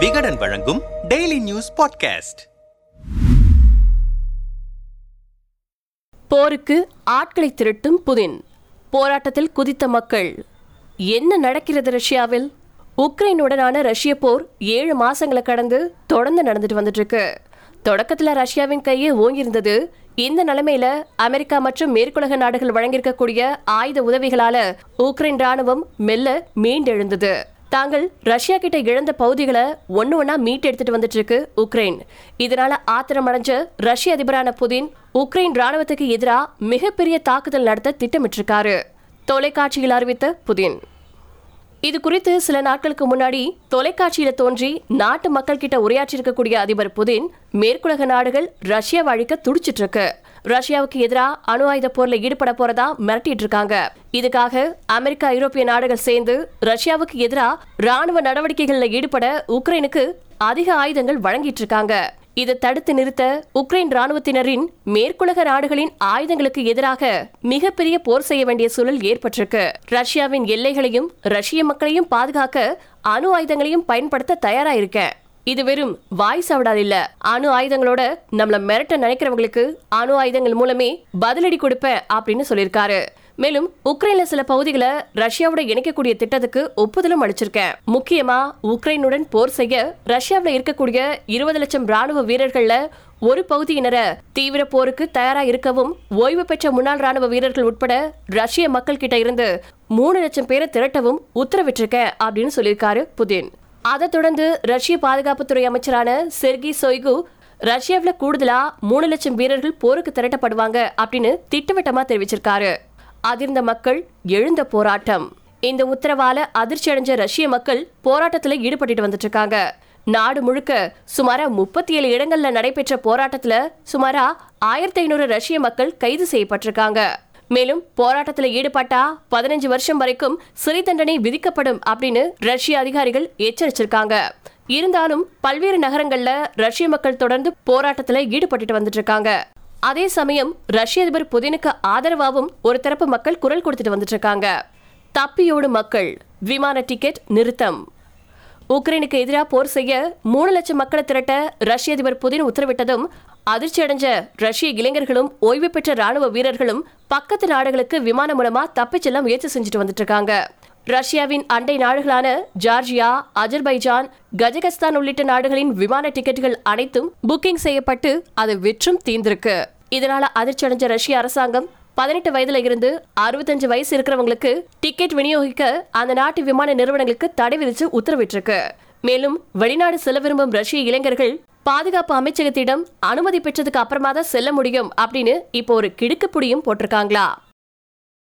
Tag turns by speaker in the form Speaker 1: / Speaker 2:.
Speaker 1: விகடன் வழங்கும் daily news podcast
Speaker 2: போருக்கு ஆட்களை திரட்டும் புதின். போராட்டத்தில் குதித்த மக்கள். என்ன நடக்கிறது ரஷ்யாவில்? உக்ரைனுடனான ரஷ்ய போர் ஏழு மாசங்களை கடந்து தொடர்ந்து நடந்துட்டு வந்துட்டு இருக்கு தொடக்கத்துல ரஷ்யாவின் கையே ஓங்கியிருந்தது இந்த நிலைமையில அமெரிக்கா மற்றும் மேற்குலக நாடுகள் வழங்கியிருக்கக்கூடிய ஆயுத உதவிகளால உக்ரைன் ராணுவம் மெல்ல மீண்டெழுந்தது. தாங்கள் ரஷ்யா கிட்ட இழந்த பகுதிகளை ஒன்று ஒன்னா மீட்டெடுத்துட்டு வந்துட்டு இருக்கு உக்ரைன். இதனால ஆத்திரமடைஞ்ச ரஷ்ய அதிபரான புதின் உக்ரைன் ராணுவத்துக்கு எதிராக மிகப்பெரிய தாக்குதல் நடத்த திட்டமிட்டிருக்காரு. தொலைக்காட்சியில் அறிவித்த புதின். இது குறித்து சில நாட்களுக்கு முன்னாடி தொலைக்காட்சியில தோன்றி நாட்டு மக்கள் கிட்ட உரையாற்றிருக்கக்கூடிய அதிபர் புதின் மேற்குலக நாடுகள் ரஷ்யா வழிக்க துடிச்சிட்டு இருக்கு. ரஷ்யாவுக்கு எதிராக அணு ஆயுத போர்ல ஈடுபட போறதா மிரட்டிட்டு இருக்காங்க. இதுக்காக அமெரிக்கா ஐரோப்பிய நாடுகள் சேர்ந்து ரஷ்யாவுக்கு எதிராக ராணுவ நடவடிக்கைகளில் ஈடுபட உக்ரைனுக்கு அதிக ஆயுதங்கள் வழங்கிட்டு இருக்காங்க. இதை தடுத்து நிறுத்த உக்ரைன் ராணுவத்தினரின் மேற்குலக நாடுகளின் ஆயுதங்களுக்கு எதிராக மிகப்பெரிய போர் செய்ய வேண்டிய சூழல் ஏற்பட்டிருக்கு. ரஷ்யாவின் எல்லைகளையும் ரஷ்ய மக்களையும் பாதுகாக்க அணு ஆயுதங்களையும் பயன்படுத்த தயாரா இருக்கேன். இது வெறும் வாய் சவடால் இல்ல அணு ஆயுதங்களோட நம்மள மிரட்ட நினைக்கிறவங்களுக்கு அணு ஆயுதங்கள் மூலமே பதிலடி கொடுப்பேன் அப்படின்னு சொல்லியிருக்காரு. மேலும் உக்ரைன்ல சில பகுதிகளை ரஷ்யாவோட இணைக்கக்கூடிய திட்டத்துக்கு ஒப்புதலும் அளிச்சிருக்கேன். முக்கியமா உக்ரைனுடன் போர் செய்ய ரஷ்யாவில் இருக்கக்கூடிய இருபது லட்சம் ராணுவ வீரர்கள்ல ஒரு பகுதியினரை தீவிர போருக்கு தயாரா இருக்கவும் ஓய்வு பெற்ற முன்னாள் ராணுவ வீரர்கள் உட்பட ரஷ்ய மக்கள் கிட்ட இருந்து மூணு லட்சம் பேரை திரட்டவும் உத்தரவிட்டிருக்க அப்படின்னு சொல்லியிருக்காரு புதின். அதை தொடர்ந்து ரஷ்ய பாதுகாப்புத்துறை அமைச்சரான செர்கி சொய்கு ரஷ்யாவில் கூடுதலா மூணு லட்சம் வீரர்கள் போருக்கு திரட்டப்படுவாங்க அப்படின்னு திட்டவட்டமா தெரிவிச்சிருக்காரு. அதிர்ந்த மக்கள் எழுந்த போராட்டம். இந்த உத்தரவால அதிர்ச்சி அடைஞ்ச ரஷ்ய மக்கள் போராட்டத்துல ஈடுபட்டு வந்துட்டு இருக்காங்க நாடு முழுக்க சுமாரா முப்பத்தி ஏழு இடங்கள்ல நடைபெற்ற போராட்டத்துல சுமாரா ஆயிரத்தி ஐநூறு ரஷ்ய மக்கள் கைது செய்யப்பட்டிருக்காங்க. மேலும் போராட்டத்தில் ஈடுபட்டா பதினஞ்சு வருஷம் வரைக்கும் சிறை தண்டனை விதிக்கப்படும் அப்படின்னு ரஷ்ய அதிகாரிகள் எச்சரிச்சிருக்காங்க. இருந்தாலும் பல்வேறு நகரங்கள்ல ரஷ்ய மக்கள் தொடர்ந்து போராட்டத்தில் ஈடுபட்டு வந்துட்டு இருக்காங்க அதே சமயம் ரஷ்ய அதிபர் புதினுக்கு ஆதரவாகவும் ஒரு தரப்பு மக்கள் குரல் கொடுத்துட்டு வந்துட்டு இருக்காங்க தப்பியோடு மக்கள் விமான டிக்கெட் நிறுத்தம். உக்ரைனுக்கு எதிராக போர் செய்ய மூணு லட்சம் மக்களை திரட்ட ரஷ்ய அதிபர் புதின் உத்தரவிட்டதும் அதிர்ச்சி அடைஞ்ச ரஷ்ய இளைஞர்களும் ஓய்வு பெற்ற ராணுவ வீரர்களும் பக்கத்து நாடுகளுக்கு விமானம் மூலமா தப்பிச்செல்லாம் முயற்சி செஞ்சுட்டு வந்துட்டு இருக்காங்க ரஷ்யாவின் அண்டை நாடுகளான ஜார்ஜியா அஜர்பைஜான் கஜகஸ்தான் உள்ளிட்ட நாடுகளின் விமான டிக்கெட்டுகள் அனைத்தும் புக்கிங் செய்யப்பட்டு அது விற்றும் தீர்ந்திருக்கு. இதனால அதிர்ச்சி அடைஞ்ச ரஷ்ய அரசாங்கம் பதினெட்டு வயதுல இருந்து அறுபத்தஞ்சு வயசு இருக்கிறவங்களுக்கு டிக்கெட் விநியோகிக்க அந்த நாட்டு விமான நிறுவனங்களுக்கு தடை விதிச்சு உத்தரவிட்டிருக்கு. மேலும் வெளிநாடு செல்ல விரும்பும் ரஷ்ய இளைஞர்கள் பாதுகாப்பு அமைச்சகத்திடம் அனுமதி பெற்றதுக்கு அப்புறமா தான் செல்ல முடியும் அப்படின்னு இப்போ ஒரு கிடுக்குப்புடியும் போட்டிருக்காங்களா?